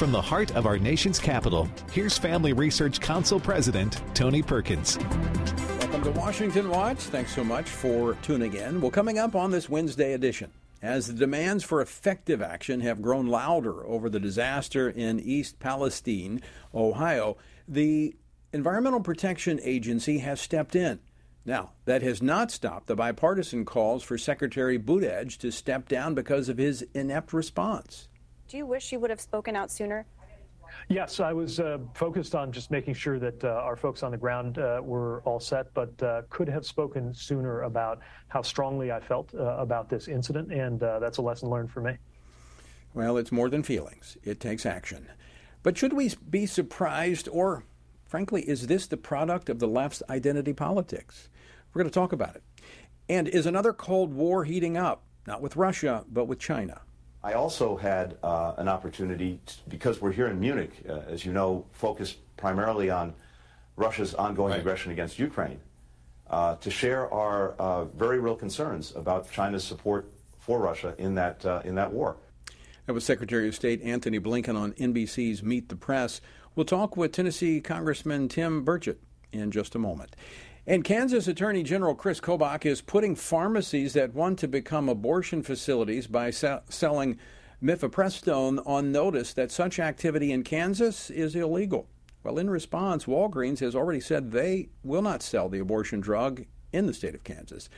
From the heart of our nation's capital, here's Family Research Council President Tony Perkins. Welcome to Washington Watch. Thanks so much for tuning in. Well, coming up on this Wednesday edition, as the demands for effective action have grown louder over the disaster in East Palestine, Ohio, the Environmental Protection Agency has stepped in. Now, that has not stopped the bipartisan calls for Secretary Buttigieg to step down because of his inept response. Do you wish you would have spoken out sooner? Yes, I was uh, focused on just making sure that uh, our folks on the ground uh, were all set, but uh, could have spoken sooner about how strongly I felt uh, about this incident, and uh, that's a lesson learned for me. Well, it's more than feelings, it takes action. But should we be surprised, or frankly, is this the product of the left's identity politics? We're going to talk about it. And is another Cold War heating up? Not with Russia, but with China. I also had uh, an opportunity, to, because we're here in Munich, uh, as you know, focused primarily on Russia's ongoing right. aggression against Ukraine, uh, to share our uh, very real concerns about China's support for Russia in that, uh, in that war. That was Secretary of State Antony Blinken on NBC's Meet the Press. We'll talk with Tennessee Congressman Tim Burchett in just a moment. And Kansas Attorney General Kris Kobach is putting pharmacies that want to become abortion facilities by se- selling mifepristone on notice that such activity in Kansas is illegal. Well, in response, Walgreens has already said they will not sell the abortion drug in the state of Kansas.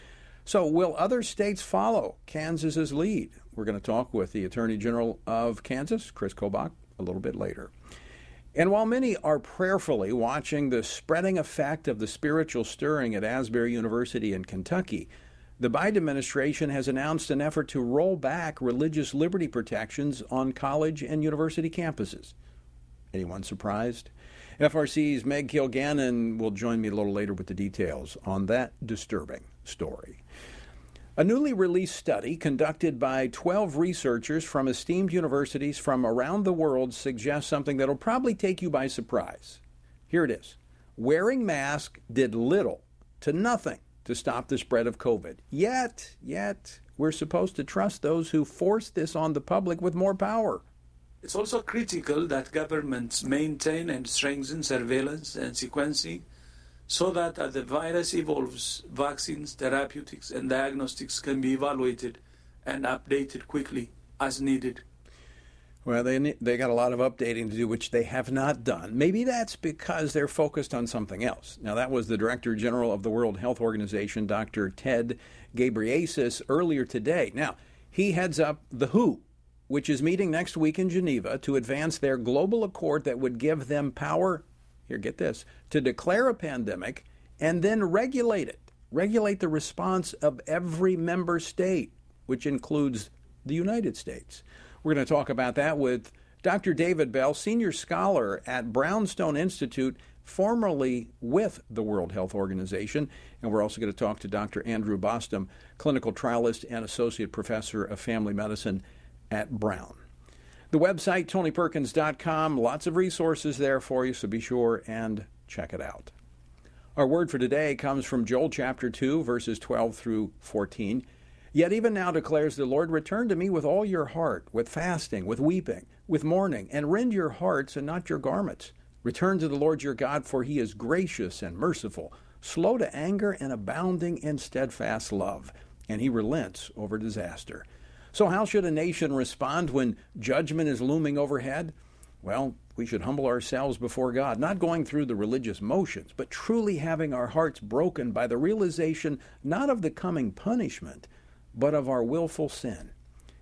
So, will other states follow Kansas's lead? We're going to talk with the Attorney General of Kansas, Kris Kobach, a little bit later. And while many are prayerfully watching the spreading effect of the spiritual stirring at Asbury University in Kentucky, the Biden administration has announced an effort to roll back religious liberty protections on college and university campuses. Anyone surprised? FRC's Meg Kilgannon will join me a little later with the details on that disturbing story. A newly released study conducted by 12 researchers from esteemed universities from around the world suggests something that'll probably take you by surprise. Here it is Wearing masks did little to nothing to stop the spread of COVID. Yet, yet, we're supposed to trust those who force this on the public with more power. It's also critical that governments maintain and strengthen surveillance and sequencing so that as the virus evolves, vaccines, therapeutics, and diagnostics can be evaluated and updated quickly as needed. Well, they they got a lot of updating to do, which they have not done. Maybe that's because they're focused on something else. Now, that was the Director General of the World Health Organization, Dr. Ted Ghebreyesus, earlier today. Now, he heads up the WHO, which is meeting next week in Geneva to advance their global accord that would give them power here, get this, to declare a pandemic and then regulate it, regulate the response of every member state, which includes the United States. We're going to talk about that with Dr. David Bell, senior scholar at Brownstone Institute, formerly with the World Health Organization. And we're also going to talk to Dr. Andrew Bostom, clinical trialist and associate professor of family medicine at Brown. The website, tonyperkins.com, lots of resources there for you, so be sure and check it out. Our word for today comes from Joel chapter 2, verses 12 through 14. Yet even now declares the Lord, return to me with all your heart, with fasting, with weeping, with mourning, and rend your hearts and not your garments. Return to the Lord your God, for he is gracious and merciful, slow to anger and abounding in steadfast love, and he relents over disaster. So, how should a nation respond when judgment is looming overhead? Well, we should humble ourselves before God, not going through the religious motions, but truly having our hearts broken by the realization not of the coming punishment, but of our willful sin.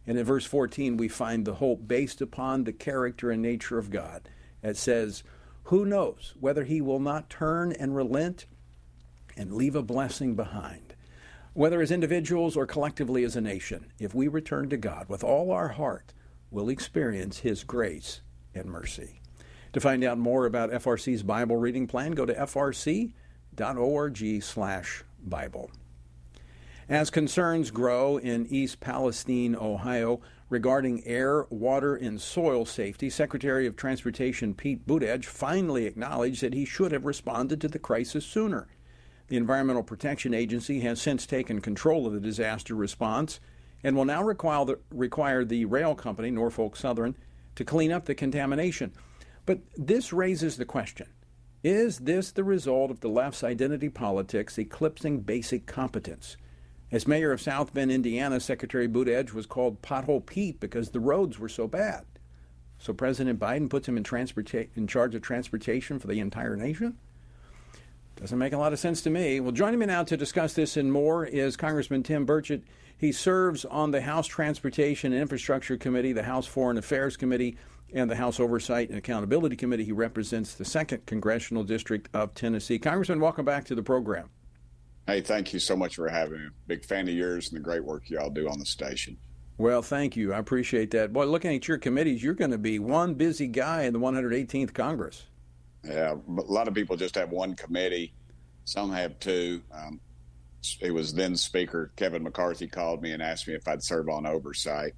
And in verse 14, we find the hope based upon the character and nature of God. It says, Who knows whether he will not turn and relent and leave a blessing behind? Whether as individuals or collectively as a nation, if we return to God with all our heart, we'll experience His grace and mercy. To find out more about FRC's Bible reading plan, go to frc.org/bible. As concerns grow in East Palestine, Ohio, regarding air, water, and soil safety, Secretary of Transportation Pete Buttigieg finally acknowledged that he should have responded to the crisis sooner. The Environmental Protection Agency has since taken control of the disaster response and will now require the, require the rail company, Norfolk Southern, to clean up the contamination. But this raises the question is this the result of the left's identity politics eclipsing basic competence? As mayor of South Bend, Indiana, Secretary Buttigieg was called Pothole Pete because the roads were so bad. So President Biden puts him in, transporta- in charge of transportation for the entire nation? Doesn't make a lot of sense to me. Well, joining me now to discuss this and more is Congressman Tim Burchett. He serves on the House Transportation and Infrastructure Committee, the House Foreign Affairs Committee, and the House Oversight and Accountability Committee. He represents the 2nd Congressional District of Tennessee. Congressman, welcome back to the program. Hey, thank you so much for having me. Big fan of yours and the great work y'all do on the station. Well, thank you. I appreciate that. Boy, looking at your committees, you're going to be one busy guy in the 118th Congress. Yeah, a lot of people just have one committee. Some have two. Um, it was then Speaker Kevin McCarthy called me and asked me if I'd serve on oversight,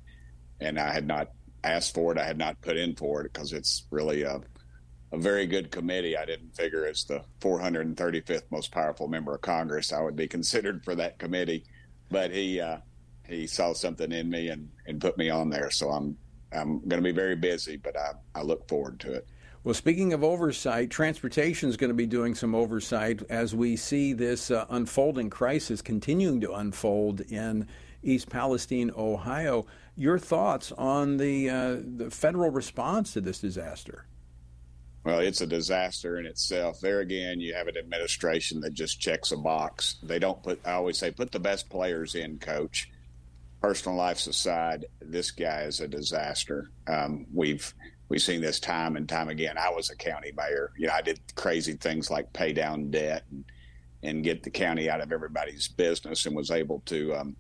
and I had not asked for it. I had not put in for it because it's really a, a very good committee. I didn't figure as the 435th most powerful member of Congress I would be considered for that committee, but he uh, he saw something in me and, and put me on there. So I'm I'm going to be very busy, but I, I look forward to it. Well, speaking of oversight, transportation is going to be doing some oversight as we see this uh, unfolding crisis continuing to unfold in East Palestine, Ohio. Your thoughts on the uh, the federal response to this disaster? Well, it's a disaster in itself. There again, you have an administration that just checks a box. They don't put. I always say, put the best players in, coach. Personal lives aside, this guy is a disaster. Um, we've We've seen this time and time again. I was a county mayor. You know, I did crazy things like pay down debt and, and get the county out of everybody's business and was able to um,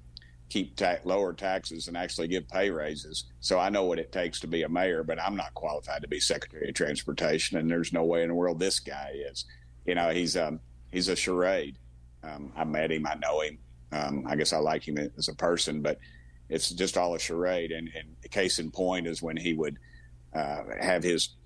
keep ta- lower taxes and actually give pay raises. So I know what it takes to be a mayor, but I'm not qualified to be Secretary of Transportation. And there's no way in the world this guy is. You know, he's um, he's a charade. Um, I met him. I know him. Um, I guess I like him as a person, but it's just all a charade. And, and case in point is when he would – uh, have his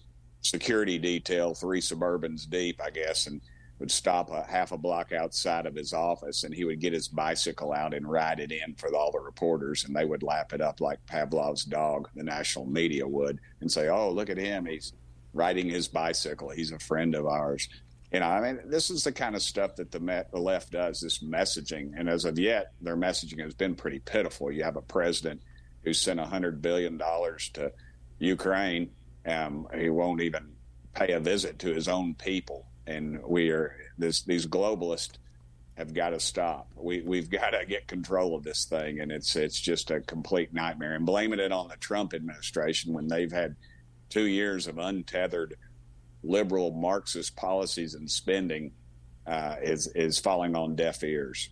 security detail three Suburbans deep, I guess, and would stop a half a block outside of his office and he would get his bicycle out and ride it in for all the reporters and they would lap it up like Pavlov's dog, the national media would, and say, Oh, look at him. He's riding his bicycle. He's a friend of ours. You know, I mean, this is the kind of stuff that the, me- the left does, this messaging. And as of yet, their messaging has been pretty pitiful. You have a president who sent $100 billion to Ukraine, um, he won't even pay a visit to his own people. And we are this, these globalists have got to stop. We we've got to get control of this thing, and it's it's just a complete nightmare. And blaming it on the Trump administration when they've had two years of untethered liberal Marxist policies and spending uh, is is falling on deaf ears.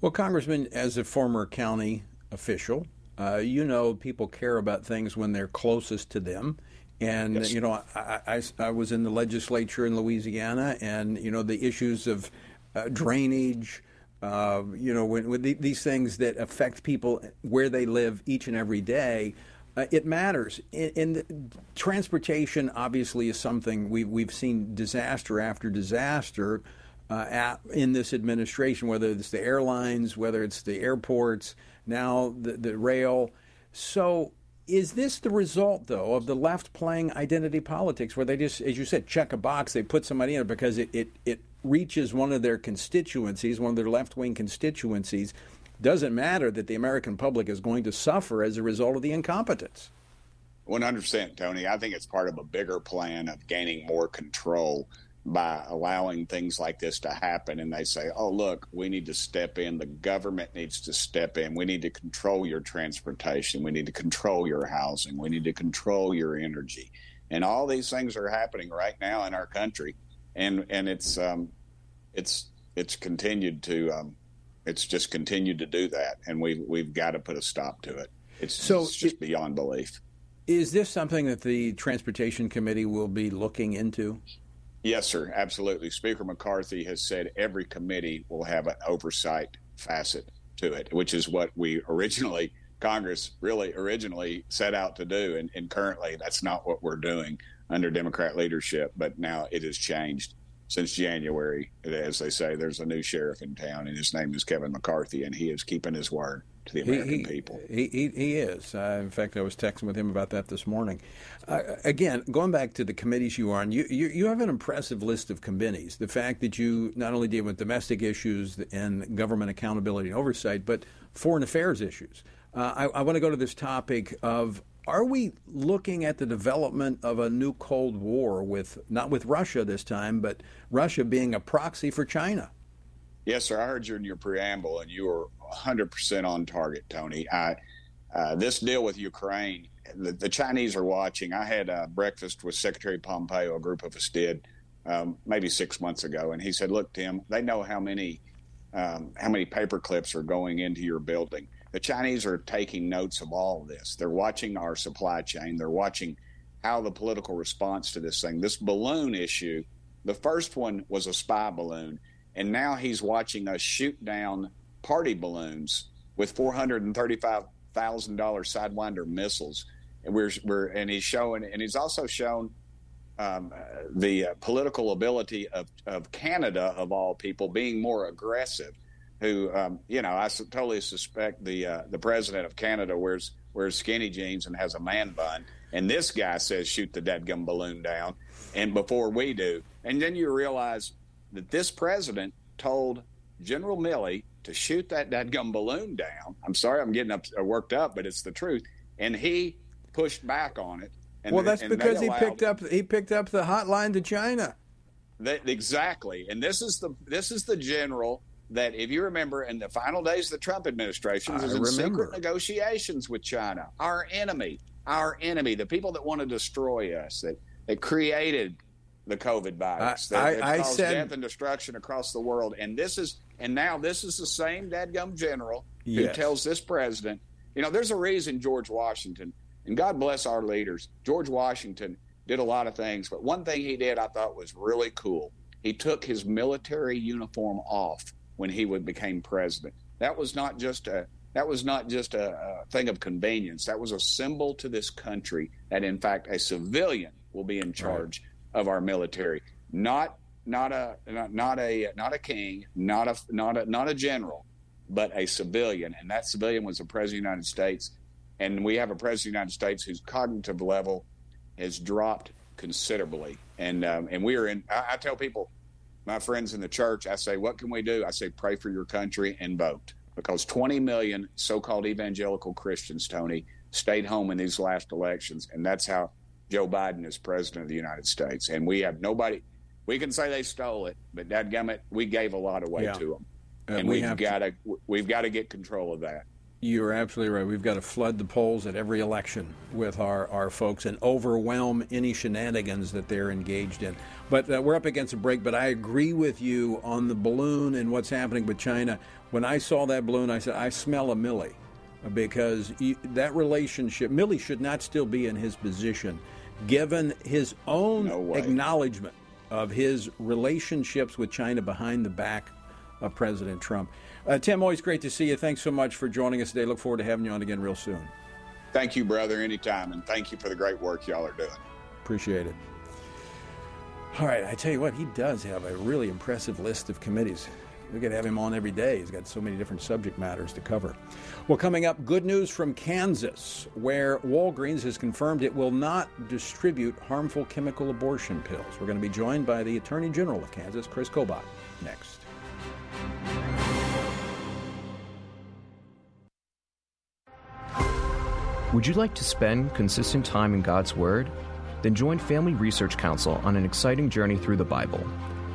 Well, Congressman, as a former county official, uh, you know, people care about things when they're closest to them. And, yes. you know, I, I, I, was in the legislature in Louisiana, and, you know, the issues of uh, drainage, uh, you know, when, when the, these things that affect people where they live each and every day, uh, it matters. And, transportation obviously is something we, we've seen disaster after disaster uh, at, in this administration, whether it's the airlines, whether it's the airports now the, the rail. So is this the result, though, of the left playing identity politics, where they just, as you said, check a box, they put somebody in it because it, it, it reaches one of their constituencies, one of their left wing constituencies? Doesn't matter that the American public is going to suffer as a result of the incompetence. 100%, Tony. I think it's part of a bigger plan of gaining more control by allowing things like this to happen and they say oh look we need to step in. The government needs to step in. We need to control your transportation. We need to control your housing. We need to control your energy. And all these things are happening right now in our country and and it's um it's it's continued to um it's just continued to do that and we we've, we've got to put a stop to it. It's, so it's just it, beyond belief. Is this something that the transportation committee will be looking into Yes, sir. Absolutely. Speaker McCarthy has said every committee will have an oversight facet to it, which is what we originally, Congress really originally set out to do. And, and currently, that's not what we're doing under Democrat leadership. But now it has changed since January. As they say, there's a new sheriff in town, and his name is Kevin McCarthy, and he is keeping his word. To the American he, he, people. He, he, he is. Uh, in fact, I was texting with him about that this morning. Uh, again, going back to the committees you are on, you, you, you have an impressive list of committees. The fact that you not only deal with domestic issues and government accountability and oversight, but foreign affairs issues. Uh, I, I want to go to this topic of are we looking at the development of a new Cold War with not with Russia this time, but Russia being a proxy for China? Yes, sir. I heard you in your preamble, and you were 100% on target, Tony. I, uh, this deal with Ukraine, the, the, Chinese are watching. I had a breakfast with Secretary Pompeo, a group of us did, um, maybe six months ago, and he said, "Look, Tim, they know how many um, how many paper clips are going into your building. The Chinese are taking notes of all of this. They're watching our supply chain. They're watching how the political response to this thing. This balloon issue, the first one was a spy balloon." And now he's watching us shoot down party balloons with four hundred and thirty-five thousand dollar Sidewinder missiles, and we're we're and he's showing and he's also shown um, the uh, political ability of of Canada of all people being more aggressive. Who um, you know I totally suspect the uh, the president of Canada wears wears skinny jeans and has a man bun, and this guy says shoot the dead gum balloon down, and before we do, and then you realize that this president told General Milley to shoot that dadgum balloon down. I'm sorry, I'm getting up, uh, worked up, but it's the truth. And he pushed back on it. And well, that's because he picked up he picked up the hotline to China. That, exactly, and this is the this is the general that, if you remember, in the final days of the Trump administration, was in secret negotiations with China, our enemy, our enemy, the people that want to destroy us, that that created the COVID virus that, I, that I caused said, death and destruction across the world. And this is and now this is the same dadgum general who yes. tells this president, you know, there's a reason George Washington, and God bless our leaders, George Washington did a lot of things, but one thing he did I thought was really cool. He took his military uniform off when he would became president. That was not just a that was not just a, a thing of convenience. That was a symbol to this country that, in fact, a civilian will be in charge of our military, not not a not, not a not a king, not a not a not a general, but a civilian, and that civilian was the president of the United States. And we have a president of the United States whose cognitive level has dropped considerably. And um, and we are in. I, I tell people, my friends in the church, I say, what can we do? I say, pray for your country and vote because 20 million so-called evangelical Christians, Tony, stayed home in these last elections, and that's how Joe Biden is president of the United States. And we have nobody, we can say they stole it, but dadgummit, we gave a lot away yeah. to them. Uh, and we have got to, we've got to get control of that. You're absolutely right. We've got to flood the polls at every election with our, our folks and overwhelm any shenanigans that they're engaged in. But uh, we're up against a break, but I agree with you on the balloon and what's happening with China. When I saw that balloon, I said, I smell a Milley because that relationship, Milley should not still be in his position given his own no acknowledgement of his relationships with China behind the back of President Trump. Uh, Tim, always great to see you. Thanks so much for joining us today. Look forward to having you on again real soon. Thank you, brother, anytime. And thank you for the great work y'all are doing. Appreciate it. All right, I tell you what, he does have a really impressive list of committees. We to have him on every day. He's got so many different subject matters to cover. Well, coming up, good news from Kansas, where Walgreens has confirmed it will not distribute harmful chemical abortion pills. We're going to be joined by the Attorney General of Kansas, Kris Kobach, next. Would you like to spend consistent time in God's Word? Then join Family Research Council on an exciting journey through the Bible.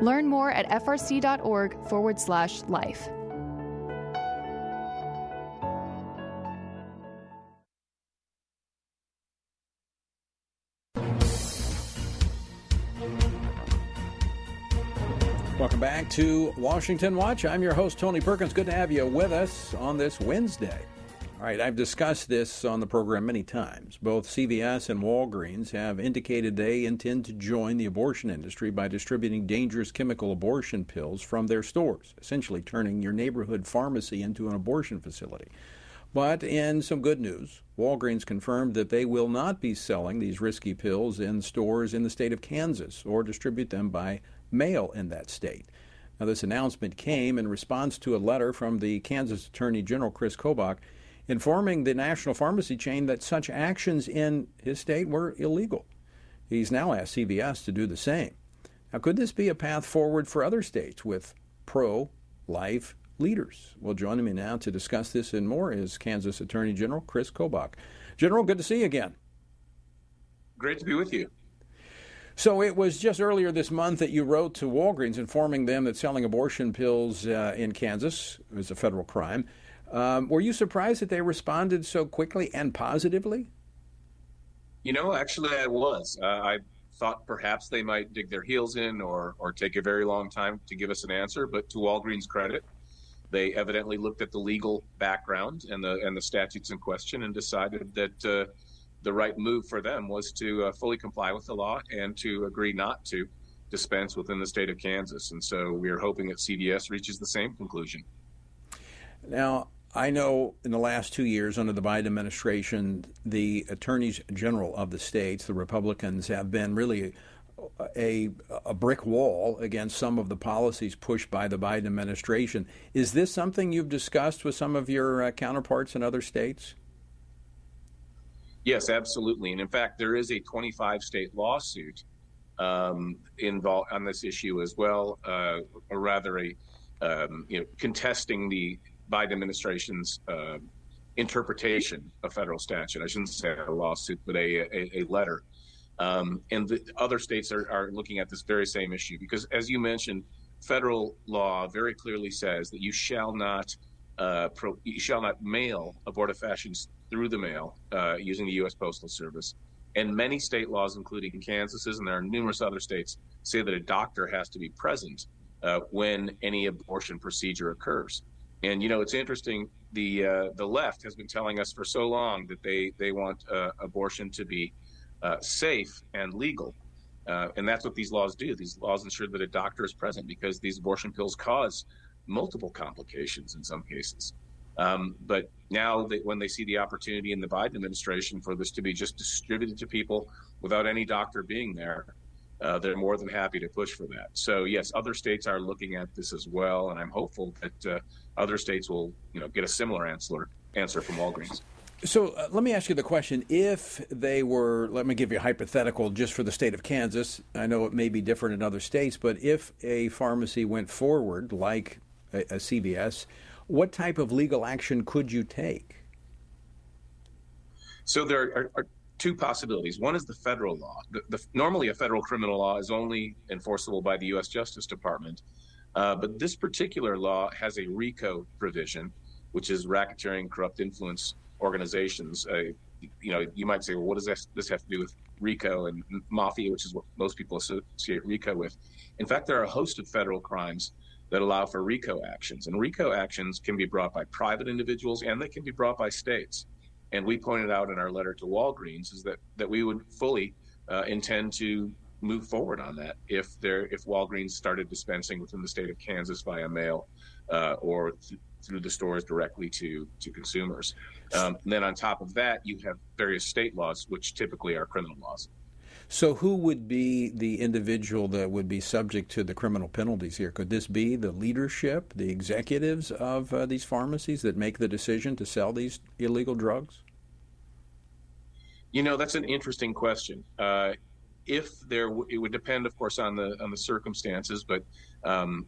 Learn more at frc.org forward slash life. Welcome back to Washington Watch. I'm your host, Tony Perkins. Good to have you with us on this Wednesday. All right, I've discussed this on the program many times. Both CVS and Walgreens have indicated they intend to join the abortion industry by distributing dangerous chemical abortion pills from their stores, essentially turning your neighborhood pharmacy into an abortion facility. But in some good news, Walgreens confirmed that they will not be selling these risky pills in stores in the state of Kansas or distribute them by mail in that state. Now, this announcement came in response to a letter from the Kansas Attorney General Kris Kobach informing the national pharmacy chain that such actions in his state were illegal. He's now asked CVS to do the same. Now, could this be a path forward for other states with pro life leaders? Well, joining me now to discuss this and more is Kansas Attorney General Kris Kobach. General, good to see you again. Great to be with you. So it was just earlier this month that you wrote to Walgreens informing them that selling abortion pills uh, in Kansas is a federal crime. Um, were you surprised that they responded so quickly and positively? You know, actually, I was. Uh, I thought perhaps they might dig their heels in or or take a very long time to give us an answer. But to Walgreens' credit, they evidently looked at the legal background and the and the statutes in question and decided that uh, the right move for them was to uh, fully comply with the law and to agree not to dispense within the state of Kansas. And so we are hoping that CVS reaches the same conclusion. Now, I know in the last two years under the Biden administration, the attorneys general of the states, the Republicans, have been really a, a brick wall against some of the policies pushed by the Biden administration. Is this something you've discussed with some of your uh, counterparts in other states? Yes, absolutely. And in fact, there is a 25 state lawsuit um, involved on this issue as well, uh, or rather, a um, you know, contesting the Biden administration's uh, interpretation of federal statute. I shouldn't say a lawsuit, but a, a, a letter. Um, and the other states are, are looking at this very same issue because, as you mentioned, federal law very clearly says that you shall not uh, pro, you shall not mail abortifacients through the mail uh, using the U.S. Postal Service. And many state laws, including Kansas's, and there are numerous other states, say that a doctor has to be present uh, when any abortion procedure occurs. And you know, it's interesting. The uh, the left has been telling us for so long that they they want uh, abortion to be uh, safe and legal, uh, and that's what these laws do. These laws ensure that a doctor is present because these abortion pills cause multiple complications in some cases. Um, but now, they, when they see the opportunity in the Biden administration for this to be just distributed to people without any doctor being there, uh, they're more than happy to push for that. So yes, other states are looking at this as well, and I'm hopeful that uh, other states will, you know, get a similar answer answer from Walgreens. So uh, let me ask you the question: If they were, let me give you a hypothetical, just for the state of Kansas. I know it may be different in other states, but if a pharmacy went forward, like a, a CVS, what type of legal action could you take? So there are, are two possibilities. One is the federal law. The, the, normally, a federal criminal law is only enforceable by the U.S. Justice Department, uh, but this particular law has a RICO provision, which is racketeering, corrupt influence organizations. Uh, you know, you might say, well, what does this, this have to do with RICO and mafia, which is what most people associate RICO with? In fact, there are a host of federal crimes that allow for RICO actions, and RICO actions can be brought by private individuals and they can be brought by states. And we pointed out in our letter to Walgreens is that that we would fully uh, intend to move forward on that if there if Walgreens started dispensing within the state of Kansas via mail uh, or th- through the stores directly to to consumers. Um, then on top of that, you have various state laws, which typically are criminal laws. So, who would be the individual that would be subject to the criminal penalties here? Could this be the leadership, the executives of uh, these pharmacies that make the decision to sell these illegal drugs? You know, that's an interesting question. Uh, if there, w- it would depend, of course, on the on the circumstances. But um,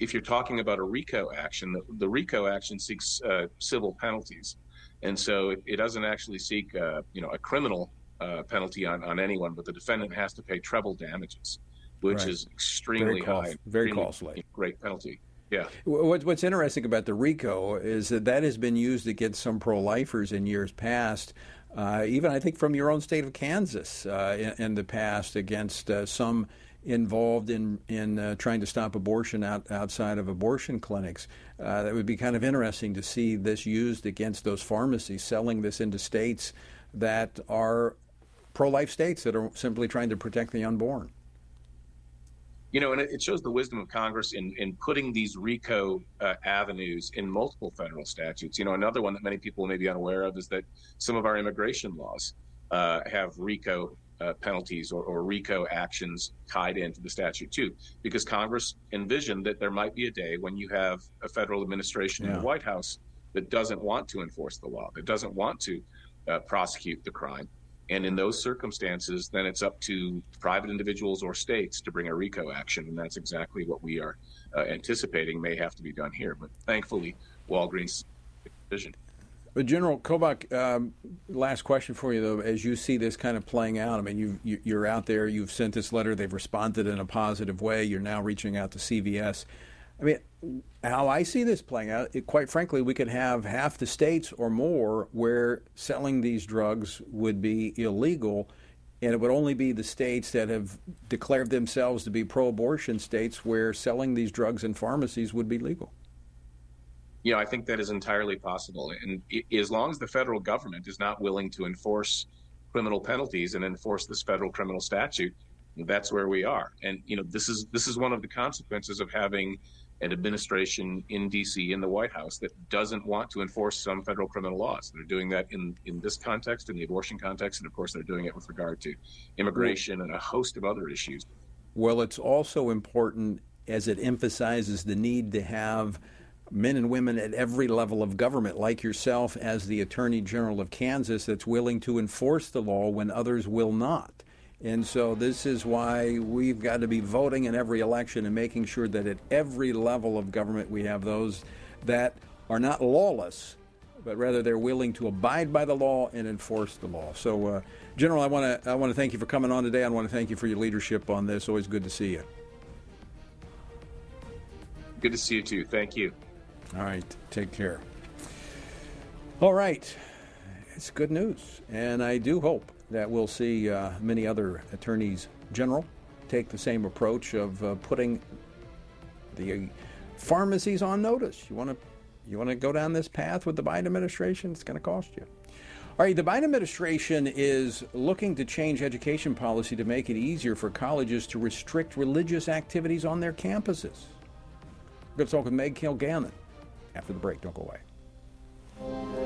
if you're talking about a RICO action, the, the RICO action seeks uh, civil penalties, and so it, it doesn't actually seek, uh, you know, a criminal uh, penalty on, on anyone, but the defendant has to pay treble damages, which Right. is extremely Very cost- high, very extremely costly. Great penalty. Yeah. What, what's interesting about the RICO is that that has been used against some pro-lifers in years past. Uh, even I think from your own state of Kansas uh, in, in the past against uh, some involved in in uh, trying to stop abortion out, outside of abortion clinics. Uh, that would be kind of interesting to see this used against those pharmacies selling this into states that are pro-life states that are simply trying to protect the unborn. You know, and it shows the wisdom of Congress in, in putting these RICO uh, avenues in multiple federal statutes. You know, another one that many people may be unaware of is that some of our immigration laws uh, have RICO uh, penalties or, or RICO actions tied into the statute too, because Congress envisioned that there might be a day when you have a federal administration in the White House that doesn't want to enforce the law, that doesn't want to uh, prosecute the crime. And in those circumstances, then it's up to private individuals or states to bring a RICO action. And that's exactly what we are uh, anticipating may have to be done here. But thankfully, Walgreens vision. But General Kobach, um, last question for you though, as you see this kind of playing out, I mean, you, you're out there, you've sent this letter, they've responded in a positive way, you're now reaching out to CVS. I mean, how I see this playing out, it, quite frankly, we could have half the states or more where selling these drugs would be illegal, and it would only be the states that have declared themselves to be pro-abortion states where selling these drugs in pharmacies would be legal. You know, I think that is entirely possible. And as long as the federal government is not willing to enforce criminal penalties and enforce this federal criminal statute, that's where we are. And you know, this is this is one of the consequences of having an administration in D.C. in the White House that doesn't want to enforce some federal criminal laws. They're doing that in in this context, in the abortion context, and of course, they're doing it with regard to immigration and a host of other issues. Well, it's also important as it emphasizes the need to have men and women at every level of government, like yourself as the Attorney General of Kansas, that's willing to enforce the law when others will not. And so this is why we've got to be voting in every election and making sure that at every level of government we have those that are not lawless, but rather they're willing to abide by the law and enforce the law. So, uh, General, I want to I want to thank you for coming on today. I want to thank you for your leadership on this. Always good to see you. Good to see you too. Thank you. All right, take care. All right, it's good news, and I do hope that we'll see uh, many other attorneys general take the same approach of uh, putting the pharmacies on notice. You want to you want to go down this path with the Biden administration? It's going to cost you. All right, the Biden administration is looking to change education policy to make it easier for colleges to restrict religious activities on their campuses. We're going to talk with Meg Kilgannon after the break. Don't go away.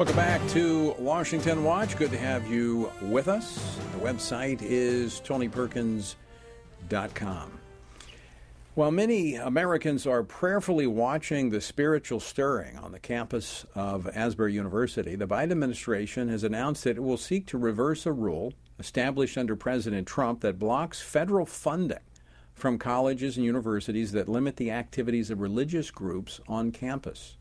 Welcome back to Washington Watch. Good to have you with us. The website is tonyperkins.com. While many Americans are prayerfully watching the spiritual stirring on the campus of Asbury University, the Biden administration has announced that it will seek to reverse a rule established under President Trump that blocks federal funding from colleges and universities that limit the activities of religious groups on campus.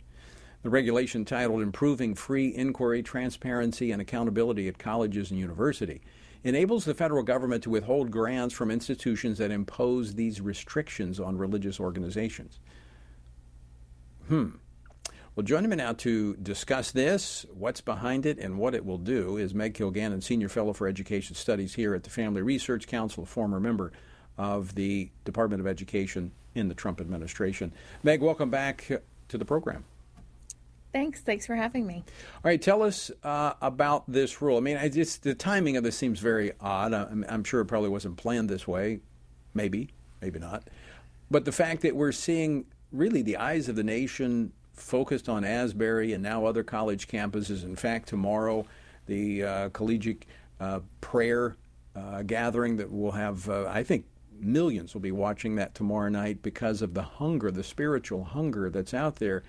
The regulation titled Improving Free Inquiry, Transparency, and Accountability at Colleges and University enables the federal government to withhold grants from institutions that impose these restrictions on religious organizations. Hmm. Well, joining me now to discuss this, what's behind it, and what it will do is Meg Kilgannon, Senior Fellow for Education Studies here at the Family Research Council, a former member of the Department of Education in the Trump administration. Meg, welcome back to the program. Thanks. Thanks for having me. All right, tell us uh, about this rule. I mean, I just the timing of this seems very odd. I'm, I'm, sure it probably wasn't planned this way. Maybe, maybe not. But the fact that we're seeing really the eyes of the nation focused on Asbury and now other college campuses. In fact, tomorrow, the uh, collegiate uh, prayer uh, gathering that will have, uh, I think, millions will be watching that tomorrow night because of the hunger, the spiritual hunger that's out there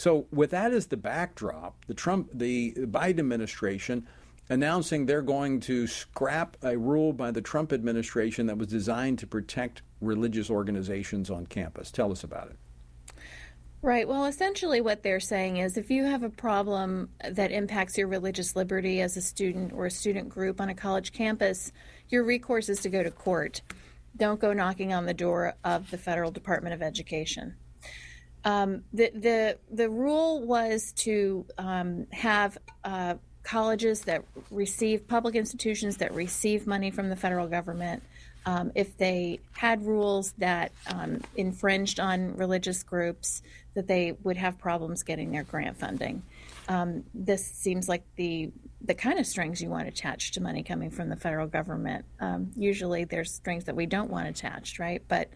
so, with that as the backdrop, the Trump, the Biden administration announcing they're going to scrap a rule by the Trump administration that was designed to protect religious organizations on campus. Tell us about it. Right. Well, essentially, what they're saying is if you have a problem that impacts your religious liberty as a student or a student group on a college campus, your recourse is to go to court. Don't go knocking on the door of the Federal Department of Education. Um, the the the rule was to um, have uh, colleges that receive public institutions that receive money from the federal government. Um, if they had rules that um, infringed on religious groups, that they would have problems getting their grant funding. Um, this seems like the the kind of strings you want attached to money coming from the federal government. Um, usually, there's strings that we don't want attached, right? But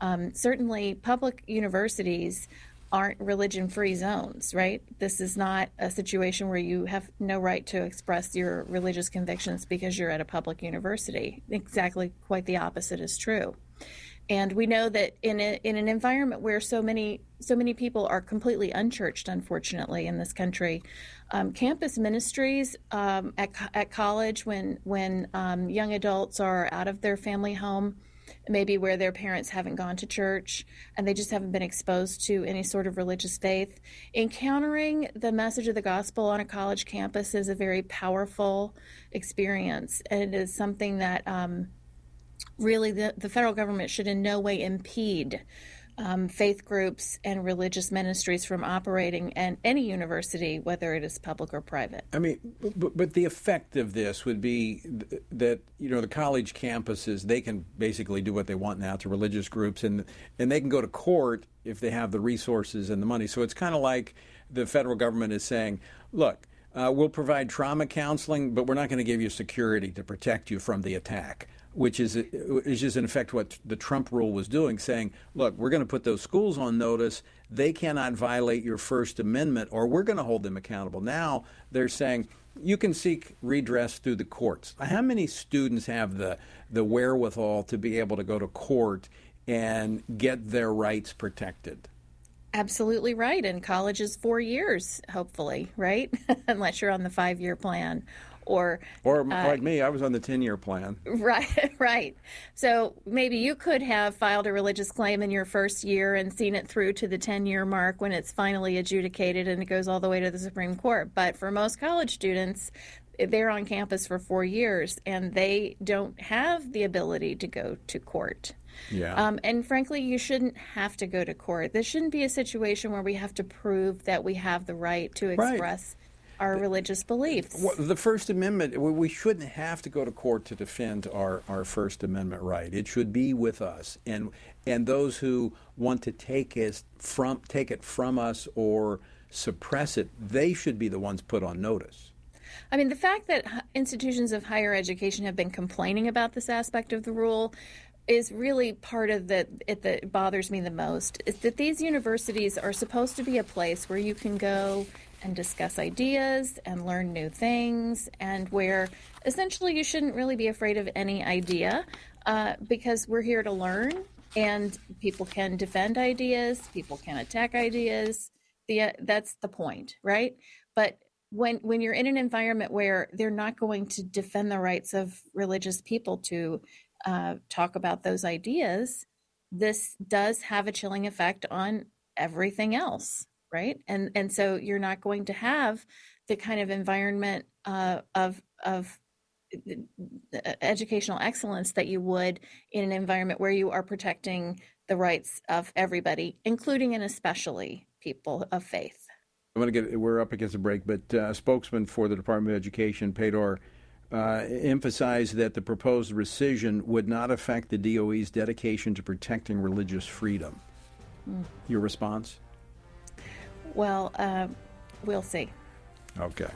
um, certainly, public universities aren't religion free zones, right? This is not a situation where you have no right to express your religious convictions because you're at a public university. Exactly, quite the opposite is true. And we know that in a, in an environment where so many so many people are completely unchurched, unfortunately, in this country, um, campus ministries um, at, at college when when um, young adults are out of their family home maybe where their parents haven't gone to church and they just haven't been exposed to any sort of religious faith. Encountering the message of the gospel on a college campus is a very powerful experience and it is something that um, really the, the federal government should in no way impede um, faith groups and religious ministries from operating in any university, whether it is public or private. I mean, but, but the effect of this would be that you know the college campuses they can basically do what they want now to religious groups, and and they can go to court if they have the resources and the money. So it's kind of like the federal government is saying, look. Uh, we'll provide trauma counseling, but we're not going to give you security to protect you from the attack which is is just in effect what the Trump rule was doing, saying, "Look, we're going to put those schools on notice. They cannot violate your First Amendment, or we're going to hold them accountable." Now they're saying you can seek redress through the courts. How many students have the the wherewithal to be able to go to court and get their rights protected? Absolutely right. And college is four years, hopefully, right? Unless you're on the five year plan or or uh, like me, I was on the ten year plan. Right, right. So maybe you could have filed a religious claim in your first year and seen it through to the ten year mark when it's finally adjudicated and it goes all the way to the Supreme Court. But for most college students, they're on campus for four years and they don't have the ability to go to court. Yeah. Um, and frankly, you shouldn't have to go to court. This shouldn't be a situation where we have to prove that we have the right to express right our religious beliefs. The First Amendment, we shouldn't have to go to court to defend our, our First Amendment right. It should be with us. And, and those who want to take it, from, take it from us or suppress it, they should be the ones put on notice. I mean, the fact that institutions of higher education have been complaining about this aspect of the rule is really part of the it that bothers me the most is that these universities are supposed to be a place where you can go and discuss ideas and learn new things, and where essentially you shouldn't really be afraid of any idea uh, because we're here to learn and people can defend ideas, people can attack ideas. The, uh, that's the point, right? But when when you're in an environment where they're not going to defend the rights of religious people to uh, talk about those ideas, this does have a chilling effect on everything else right and and so you're not going to have the kind of environment uh, of of educational excellence that you would in an environment where you are protecting the rights of everybody including and especially people of faith i'm going to get we're up against a break but uh, spokesman for the department of education Pedor uh, emphasized that the proposed rescission would not affect the DOE's dedication to protecting religious freedom. Mm. Your response? Well, uh, we'll see. Okay.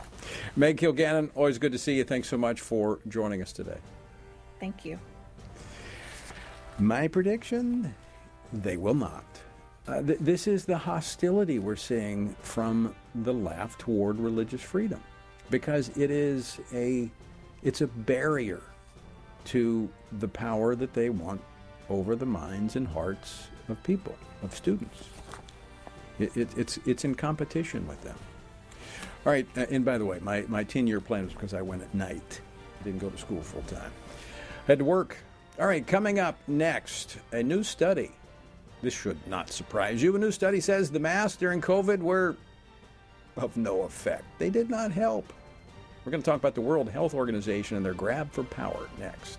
Meg Kilgannon, always good to see you. Thanks so much for joining us today. Thank you. My prediction they will not. Uh, th- this is the hostility we're seeing from the left toward religious freedom because it is a it's a barrier to the power that they want over the minds and hearts of people, of students. It, it, it's, it's in competition with them. All right, uh, and by the way, my, my 10 year plan was because I went at night. I didn't go to school full time. Had to work. All right, coming up next, a new study. This should not surprise you. A new study says the masks during COVID were of no effect. They did not help. We're going to talk about the World Health Organization and their grab for power next.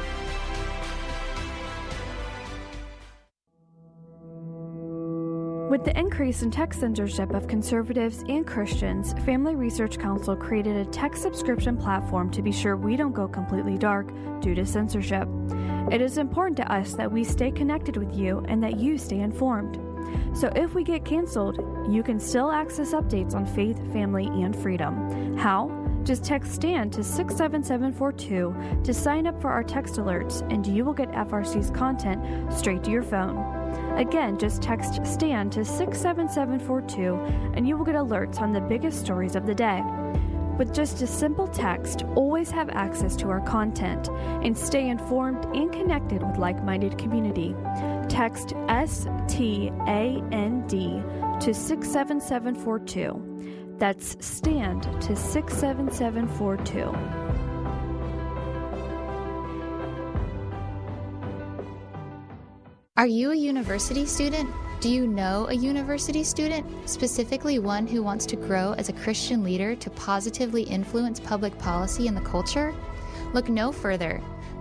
With the increase in tech censorship of conservatives and Christians, Family Research Council created a tech subscription platform to be sure we don't go completely dark due to censorship. It is important to us that we stay connected with you and that you stay informed. So if we get canceled, you can still access updates on faith, family, and freedom. How? Just text STAND to 67742 to sign up for our text alerts, and you will get FRC's content straight to your phone. Again, just text STAND to 67742 and you will get alerts on the biggest stories of the day. With just a simple text, always have access to our content and stay informed and connected with like minded community. Text S T A N D to 67742. That's STAND to 67742. Are you a university student? Do you know a university student, specifically one who wants to grow as a Christian leader to positively influence public policy and the culture? Look no further.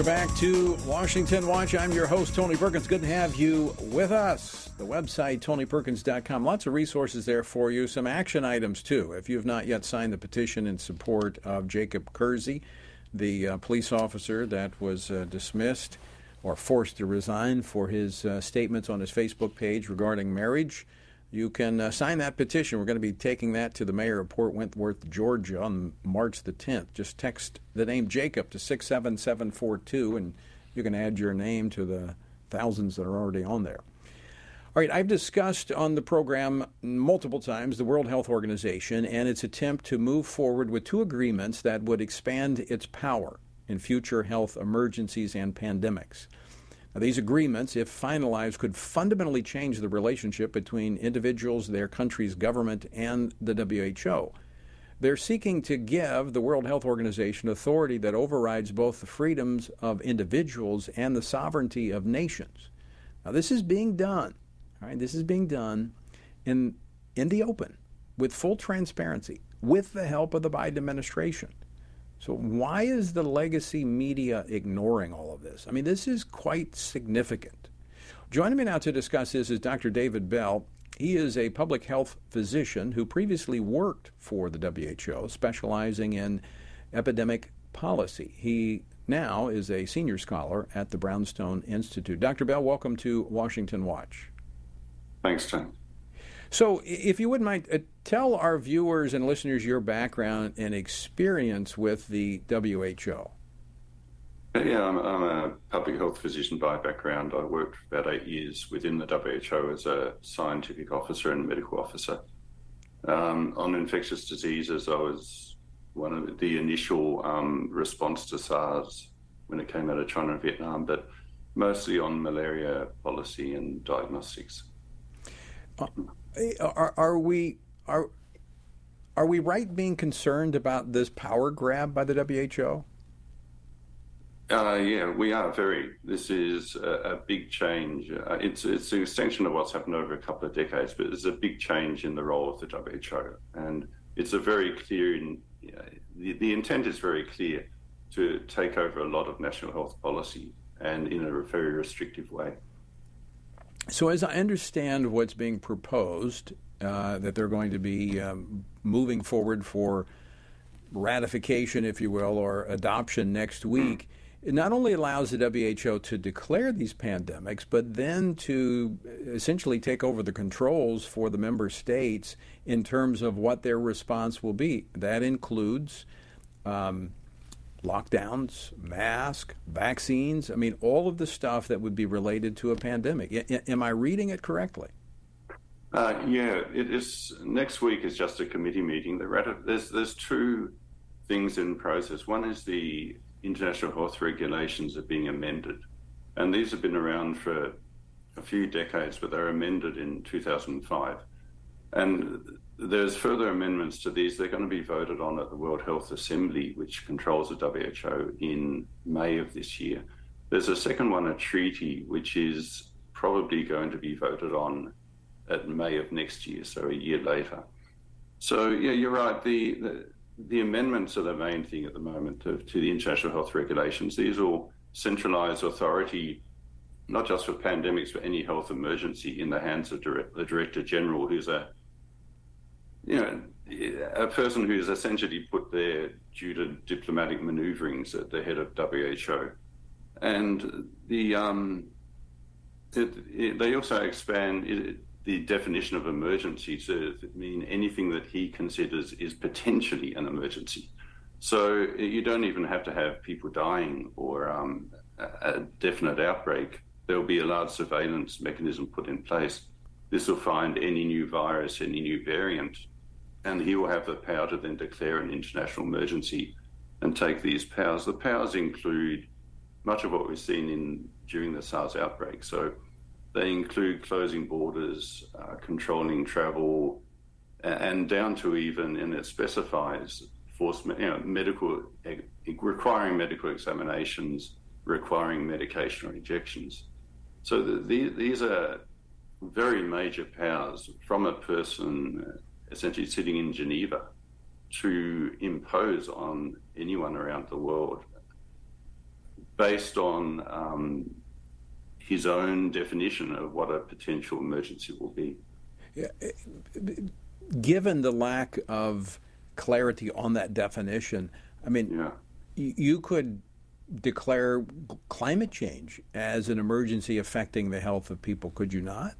Welcome back to Washington Watch. I'm your host, Tony Perkins. Good to have you with us. The website, tonyperkins.com. Lots of resources there for you. Some action items, too. If you have not yet signed the petition in support of Jacob Kersey, the uh, police officer that was uh, dismissed or forced to resign for his uh, statements on his Facebook page regarding marriage, you can uh, sign that petition. We're going to be taking that to the mayor of Port Wentworth, Georgia on March the 10th. Just text the name Jacob to 67742 and you can add your name to the thousands that are already on there. All right, I've discussed on the program multiple times the World Health Organization and its attempt to move forward with two agreements that would expand its power in future health emergencies and pandemics. Now, these agreements, if finalized, could fundamentally change the relationship between individuals, their country's government, and the WHO. They're seeking to give the World Health Organization authority that overrides both the freedoms of individuals and the sovereignty of nations. Now, this is being done. All right, this is being done in in the open, with full transparency, with the help of the Biden administration. So, why is the legacy media ignoring all of this? I mean, this is quite significant. Joining me now to discuss this is Dr. David Bell. He is a public health physician who previously worked for the WHO, specializing in epidemic policy. He now is a senior scholar at the Brownstone Institute. Dr. Bell, welcome to Washington Watch. Thanks, John. So, if you wouldn't mind, uh, tell our viewers and listeners your background and experience with the WHO. Yeah, I'm, I'm, a public health physician by background. I worked for about eight years within the WHO as a scientific officer and medical officer. Um, on infectious diseases, I was one of the initial um, response to SARS when it came out of China and Vietnam, but mostly on malaria policy and diagnostics. Uh, are, are we are are we right being concerned about this power grab by the WHO? Uh, yeah, we are very. This is a, a big change. Uh, it's it's an extension of what's happened over a couple of decades, but it's a big change in the role of the WHO, and it's a very clear. In, know, the, the intent is very clear to take over a lot of national health policy and in a very restrictive way. So, as I understand what's being proposed, uh, that they're going to be um, moving forward for ratification, if you will, or adoption next week, it not only allows the WHO to declare these pandemics, but then to essentially take over the controls for the member states in terms of what their response will be. That includes um, lockdowns, masks, vaccines. I mean, all of the stuff that would be related to a pandemic. I, am I reading it correctly? Uh, yeah, it is. Next week is just a committee meeting. There's there's two things in process. One is the international health regulations are being amended. And these have been around for a few decades, but they were amended in 2005. And there's further amendments to these. They're going to be voted on at the World Health Assembly, which controls the WHO, in May of this year. There's a second one, a treaty, which is probably going to be voted on at May of next year, so a year later. So, yeah, you're right. The, the the amendments are the main thing at the moment to, to the international health regulations. These will centralise authority, not just for pandemics, but any health emergency, in the hands of direct, the Director General, who's a you know a person who's essentially put there due to diplomatic manoeuvrings at the head of WHO, and the um, it, it, they also expand. It, the definition of emergency to mean anything that he considers is potentially an emergency. So you don't even have to have people dying or um, a definite outbreak. There'll be a large surveillance mechanism put in place. This will find any new virus, any new variant, and he will have the power to then declare an international emergency and take these powers. The powers include much of what we've seen in during the SARS outbreak. So they include closing borders, uh, controlling travel, and down to even, and it specifies force, you know, medical, requiring medical examinations, requiring medication or injections. So the, the, these are very major powers from a person essentially sitting in Geneva to impose on anyone around the world based on um, his own definition of what a potential emergency will be. Given the lack of clarity on that definition, I mean, yeah. you could declare climate change as an emergency affecting the health of people, could you not?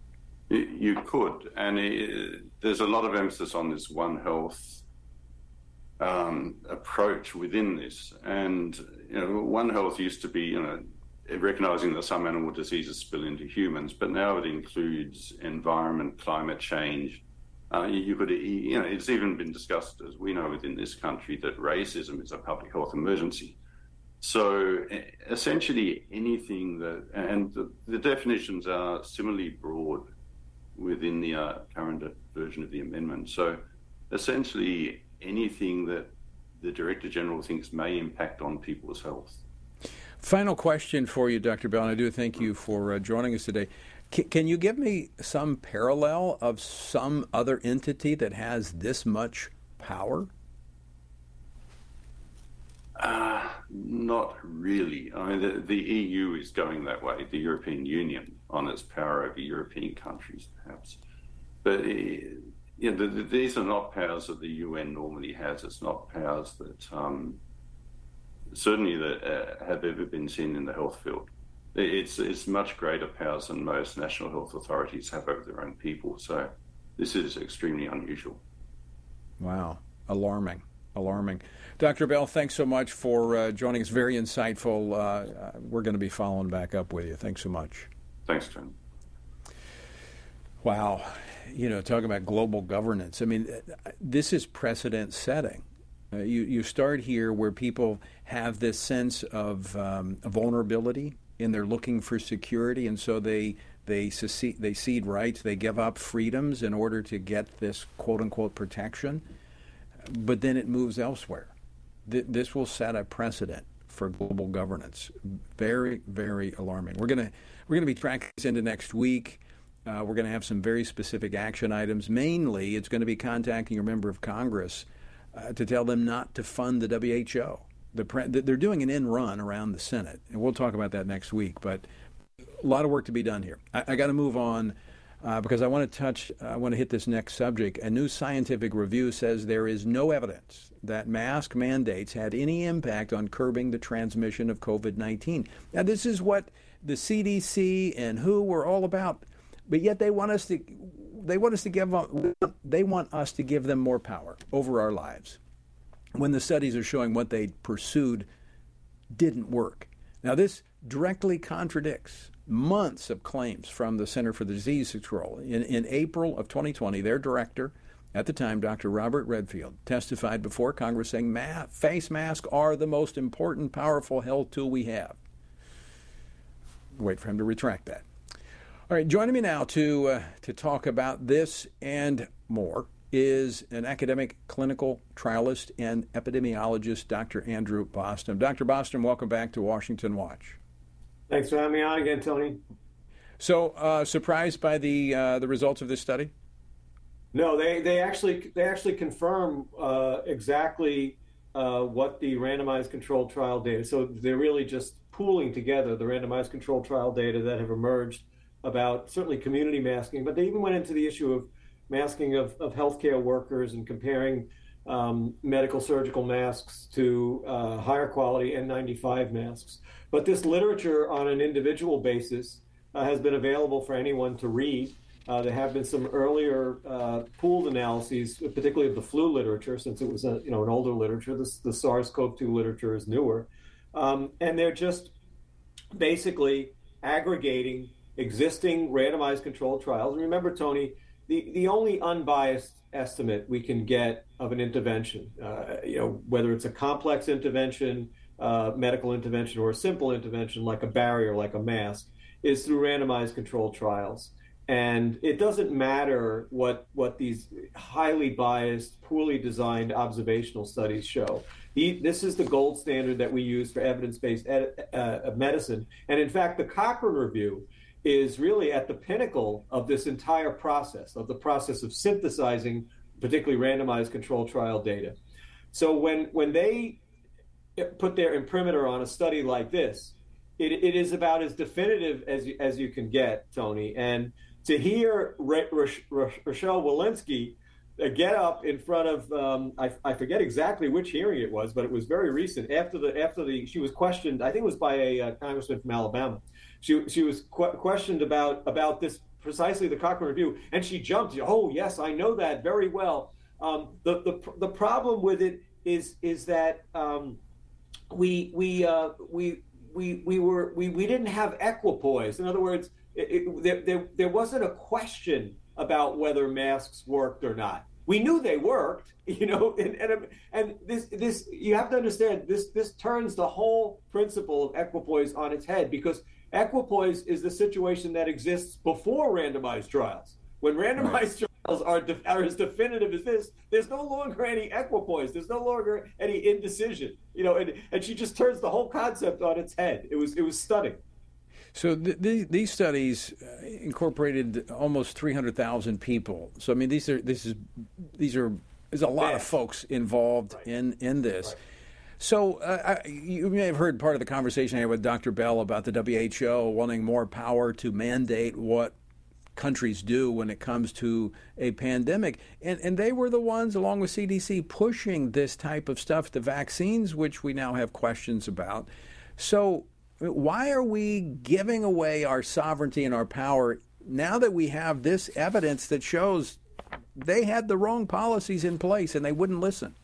You could, and it, there's a lot of emphasis on this One Health um, approach within this. And you know, One Health used to be, you know, recognizing that some animal diseases spill into humans, but now it includes environment, climate change. Uh, you could, you know, it's even been discussed, as we know, within this country, that racism is a public health emergency. So essentially, anything that, and the, the definitions are similarly broad within the uh, current version of the amendment. So essentially, anything that the Director General thinks may impact on people's health Final question for you, Dr. Bell, and I do thank you for uh, joining us today. C- can you give me some parallel of some other entity that has this much power? Uh, not really. I mean, the, the, EU is going that way, the European Union, on its power over European countries, perhaps. But uh, the, the, these are not powers that the UN normally has. It's not powers that um, certainly that uh, have ever been seen in the health field. It's it's much greater powers than most national health authorities have over their own people. So this is extremely unusual. Wow, alarming, alarming. Dr. Bell, thanks so much for uh, joining us. Very insightful. Uh, uh we're going to be following back up with you. Thanks so much. Thanks, Tim. Wow, you know, talking about global governance. I mean, this is precedent setting. Uh, you, you start here where people have this sense of um, vulnerability and they're looking for security, and so they they secede, they cede rights, they give up freedoms in order to get this quote unquote protection. But then it moves elsewhere. Th- this will set a precedent for global governance. Very, very alarming. We're gonna we're gonna be tracking this into next week. Uh, we're going to have some very specific action items. Mainly, it's going to be contacting your member of Congress uh, to tell them not to fund the WHO. The pre- they're doing an end run around the Senate, and we'll talk about that next week. But a lot of work to be done here. I, I got to move on. uh, because I want to touch, I want to hit this next subject. A new scientific review says there is no evidence that mask mandates had any impact on curbing the transmission of COVID 19. Now, this is what the CDC and WHO were all about, but yet they want us to. They want us to give they want us to give them more power over our lives when the studies are showing what they pursued didn't work. Now this directly contradicts months of claims from the Center for Disease Control. In, in April of 2020, their director, at the time, Dr. Robert Redfield, testified before Congress saying Ma- face masks are the most important, powerful health tool we have. Wait for him to retract that. All right, joining me now to uh, to talk about this and more is an academic clinical trialist and epidemiologist, Dr. Andrew Bostom. Dr. Bostom, welcome back to Washington Watch. Thanks for having me on again, Tony. So, uh, surprised by the uh, the results of this study? No, they, they actually they actually confirm uh, exactly uh, what the randomized controlled trial data. So they're really just pooling together the randomized controlled trial data that have emerged about certainly community masking, but they even went into the issue of masking of, of healthcare workers and comparing um, medical surgical masks to uh, higher quality N95 masks. But this literature on an individual basis uh, has been available for anyone to read. Uh, there have been some earlier uh, pooled analyses, particularly of the flu literature, since it was a, you know an older literature. The SARS-CoV-2 literature is newer, um, and they're just basically aggregating existing randomized controlled trials. And remember, Tony, the, the only unbiased estimate we can get of an intervention, uh, you know, whether it's a complex intervention, uh, medical intervention, or a simple intervention like a barrier, like a mask, is through randomized controlled trials. And it doesn't matter what what these highly biased, poorly designed observational studies show. this is the gold standard that we use for evidence-based ed- uh, medicine. And in fact, the Cochrane Review is really at the pinnacle of this entire process, of the process of synthesizing particularly randomized control trial data. So when when they put their imprimatur on a study like this, it, it is about as definitive as you, as you can get, Tony. And to hear Rochelle Walensky uh, get up in front of um, I, I, forget exactly which hearing it was, but it was very recent. After the after the she was questioned, I think it was by a uh, congressman from Alabama. She she was qu- questioned about about this precisely the Cochrane Review, and she jumped. Oh yes, I know that very well. Um, the the the problem with it is is that um, we we uh, we we we were we, we didn't have equipoise. In other words, it, it, there, there there wasn't a question about whether masks worked or not we knew they worked, you know, and, and, and this this you have to understand this this turns the whole principle of equipoise on its head because equipoise is the situation that exists before randomized trials. When randomized right. trials are, de- are as definitive as this, there's no longer any equipoise. There's no longer any indecision. You know, and, and she just turns the whole concept on its head. It was it was stunning. So these studies uh, incorporated almost 300,000 people. So I mean, these are this is these are there's a lot of folks involved right. in in this. Right. So uh, I, you may have heard part of the conversation I had with Dr. Bell about the WHO wanting more power to mandate what countries do when it comes to a pandemic. And, and they were the ones, along with CDC, pushing this type of stuff, the vaccines, which we now have questions about. So why are we giving away our sovereignty and our power now that we have this evidence that shows they had the wrong policies in place and they wouldn't listen?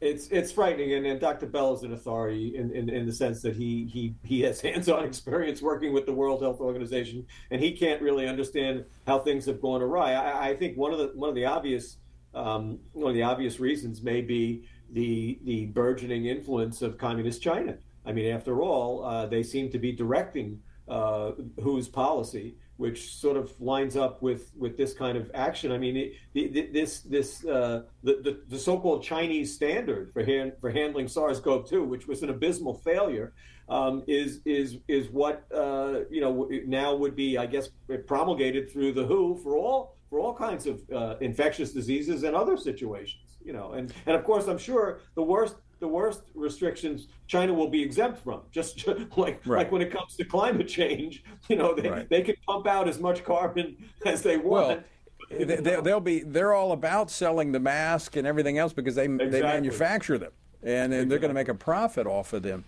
It's it's frightening, and, and Dr. Bell is an authority in, in, in the sense that he he he has hands-on experience working with the World Health Organization, and he can't really understand how things have gone awry. I, I think one of the one of the obvious um, one of the obvious reasons may be the the burgeoning influence of communist China. I mean, after all, uh, they seem to be directing uh, WHO's policy, which sort of lines up with, with this kind of action. I mean, it, the, this this uh, the, the, the so-called Chinese standard for hand, for handling SARS-CoV-2, which was an abysmal failure, um, is is is what uh, you know now would be, I guess, promulgated through the WHO for all for all kinds of uh, infectious diseases and other situations. You know, and and of course, I'm sure the worst the worst restrictions China will be exempt from. Just like right. like when it comes to climate change, you know, they, right. they can pump out as much carbon as they want. Well, they, will be they're all about selling the mask and everything else because they exactly. they manufacture them and exactly. they're going to make a profit off of them.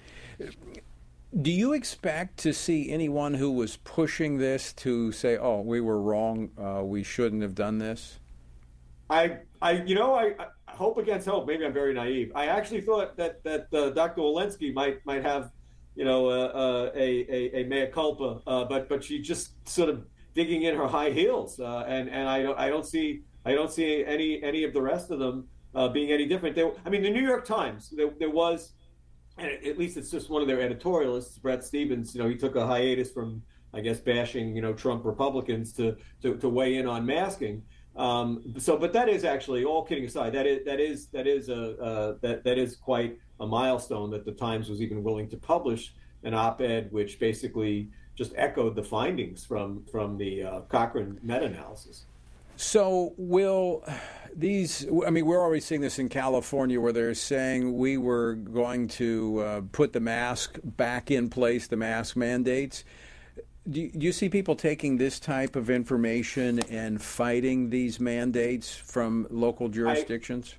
Do you expect to see anyone who was pushing this to say, "Oh, we were wrong. Uh, we shouldn't have done this"? I, I, you know, I, I, hope against hope. Maybe I'm very naive. I actually thought that that uh, Dr. Walensky might might have, you know, uh, uh, a, a, a mea culpa, uh, but but she just sort of digging in her high heels, uh, and and I don't I don't see I don't see any any of the rest of them uh, being any different. There, I mean, the New York Times there, there was at least it's just one of their editorialists, Bret Stephens. You know, he took a hiatus from, I guess, bashing you know Trump Republicans to to, to weigh in on masking. Um, so, but that is actually all kidding aside. That is that is that is a uh, that that is quite a milestone that the Times was even willing to publish an op-ed which basically just echoed the findings from from the uh, Cochrane meta-analysis. So, will these, I mean, we're already seeing this in California where they're saying we were going to uh, put the mask back in place, the mask mandates. Do you, see people taking this type of information and fighting these mandates from local jurisdictions?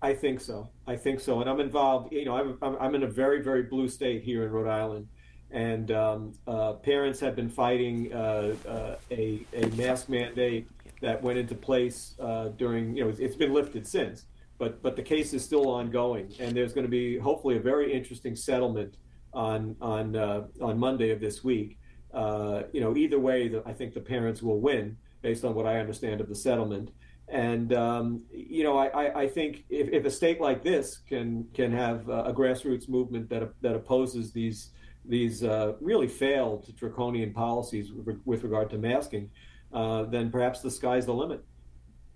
I, I think so. I think so. And I'm involved, you know, I'm, I'm in a very, very blue state here in Rhode Island. And um, uh, parents have been fighting uh, uh a, a mask mandate that went into place uh, during, you know, it's been lifted since, but but the case is still ongoing, and there's going to be hopefully a very interesting settlement on on uh, on Monday of this week. Uh, you know, either way, the, I think the parents will win based on what I understand of the settlement. And um, you know, I, I think if, if, a state like this can can have a grassroots movement that that opposes these these uh, really failed draconian policies with, regard to masking, uh, then perhaps the sky's the limit.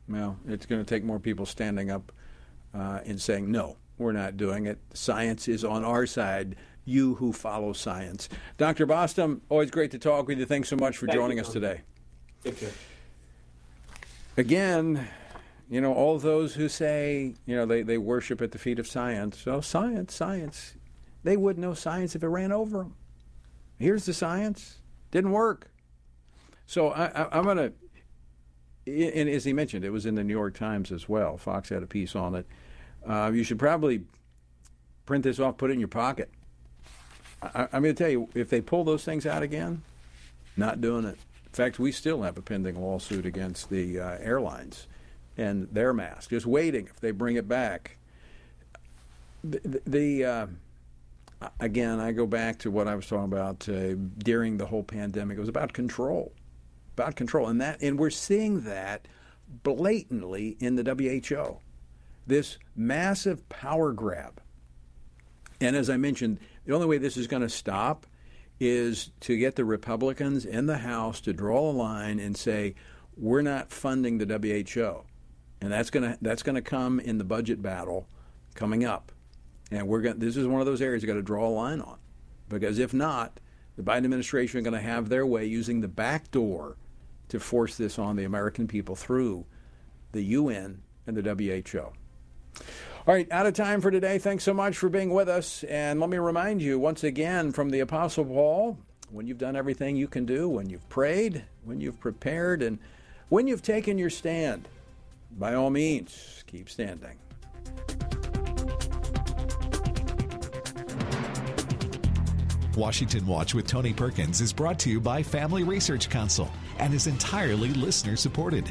Well, it's going to take more people standing up uh, and saying, no, we're not doing it. Science is on our side. You who follow science. Dr. Bostom, always great to talk with you. Thanks so much for Thank joining you, us today. Take care. Again, you know, all those who say, you know, they, they worship at the feet of science. Oh, science, science. They wouldn't know science if it ran over them. Here's the science. Didn't work. So I, am going to, and as he mentioned, it was in the New York Times as well. Fox had a piece on it. Uh, you should probably print this off, put it in your pocket. I, am going to tell you, if they pull those things out again, not doing it. In fact, we still have a pending lawsuit against the uh, airlines and their mask, just waiting if they bring it back. The, the uh, again, I go back to what I was talking about uh, during the whole pandemic. It was about control about control, and that and we're seeing that blatantly in the WHO. This massive power grab. And as I mentioned, the only way this is going to stop is to get the Republicans in the House to draw a line and say, we're not funding the WHO. And that's going to that's going to come in the budget battle coming up. And we're going this is one of those areas you got to draw a line on. Because if not, the Biden administration are going to have their way using the back door to force this on the American people through the UN and the WHO. All right, out of time for today. Thanks so much for being with us. And let me remind you once again from the Apostle Paul when you've done everything you can do, when you've prayed, when you've prepared, and when you've taken your stand, by all means, keep standing. Washington Watch with Tony Perkins is brought to you by Family Research Council and is entirely listener supported.